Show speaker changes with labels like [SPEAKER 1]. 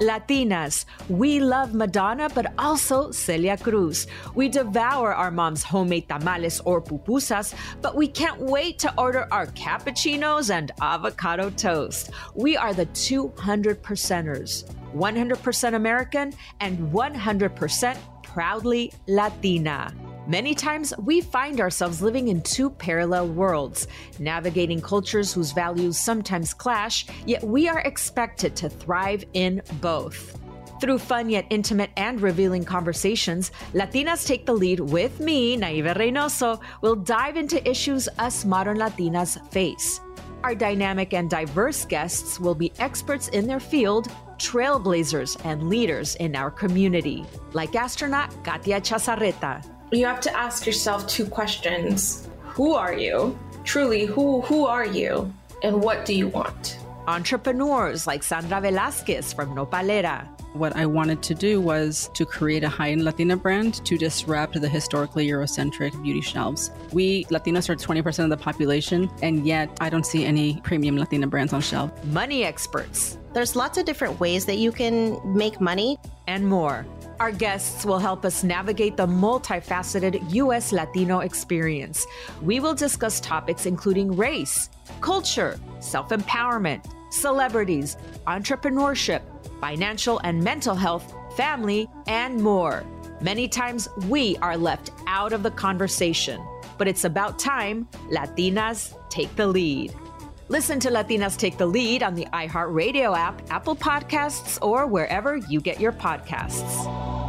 [SPEAKER 1] Latinas, we love Madonna, but also Celia Cruz. We devour our mom's homemade tamales or pupusas, but we can't wait to order our cappuccinos and avocado toast. We are the 200 percenters 100% American and 100% proudly Latina. Many times, we find ourselves living in two parallel worlds, navigating cultures whose values sometimes clash, yet we are expected to thrive in both. Through fun yet intimate and revealing conversations, Latinas Take the Lead with me, Naibe Reynoso, will dive into issues us modern Latinas face. Our dynamic and diverse guests will be experts in their field, trailblazers, and leaders in our community, like astronaut Katya Echazarreta
[SPEAKER 2] you have to ask yourself two questions. Who are you? Truly who who are you? And what do you want?
[SPEAKER 1] Entrepreneurs like Sandra Velasquez from Nopalera
[SPEAKER 3] what I wanted to do was to create a high end Latina brand to disrupt the historically Eurocentric beauty shelves. We Latinos are 20% of the population, and yet I don't see any premium Latina brands on shelf.
[SPEAKER 1] Money experts.
[SPEAKER 4] There's lots of different ways that you can make money.
[SPEAKER 1] And more. Our guests will help us navigate the multifaceted U.S. Latino experience. We will discuss topics including race, culture, self empowerment, celebrities, entrepreneurship, financial and mental health, family, and more. Many times we are left out of the conversation, but it's about time Latinas take the lead. Listen to Latinas Take the Lead on the iHeartRadio app, Apple Podcasts, or wherever you get your podcasts.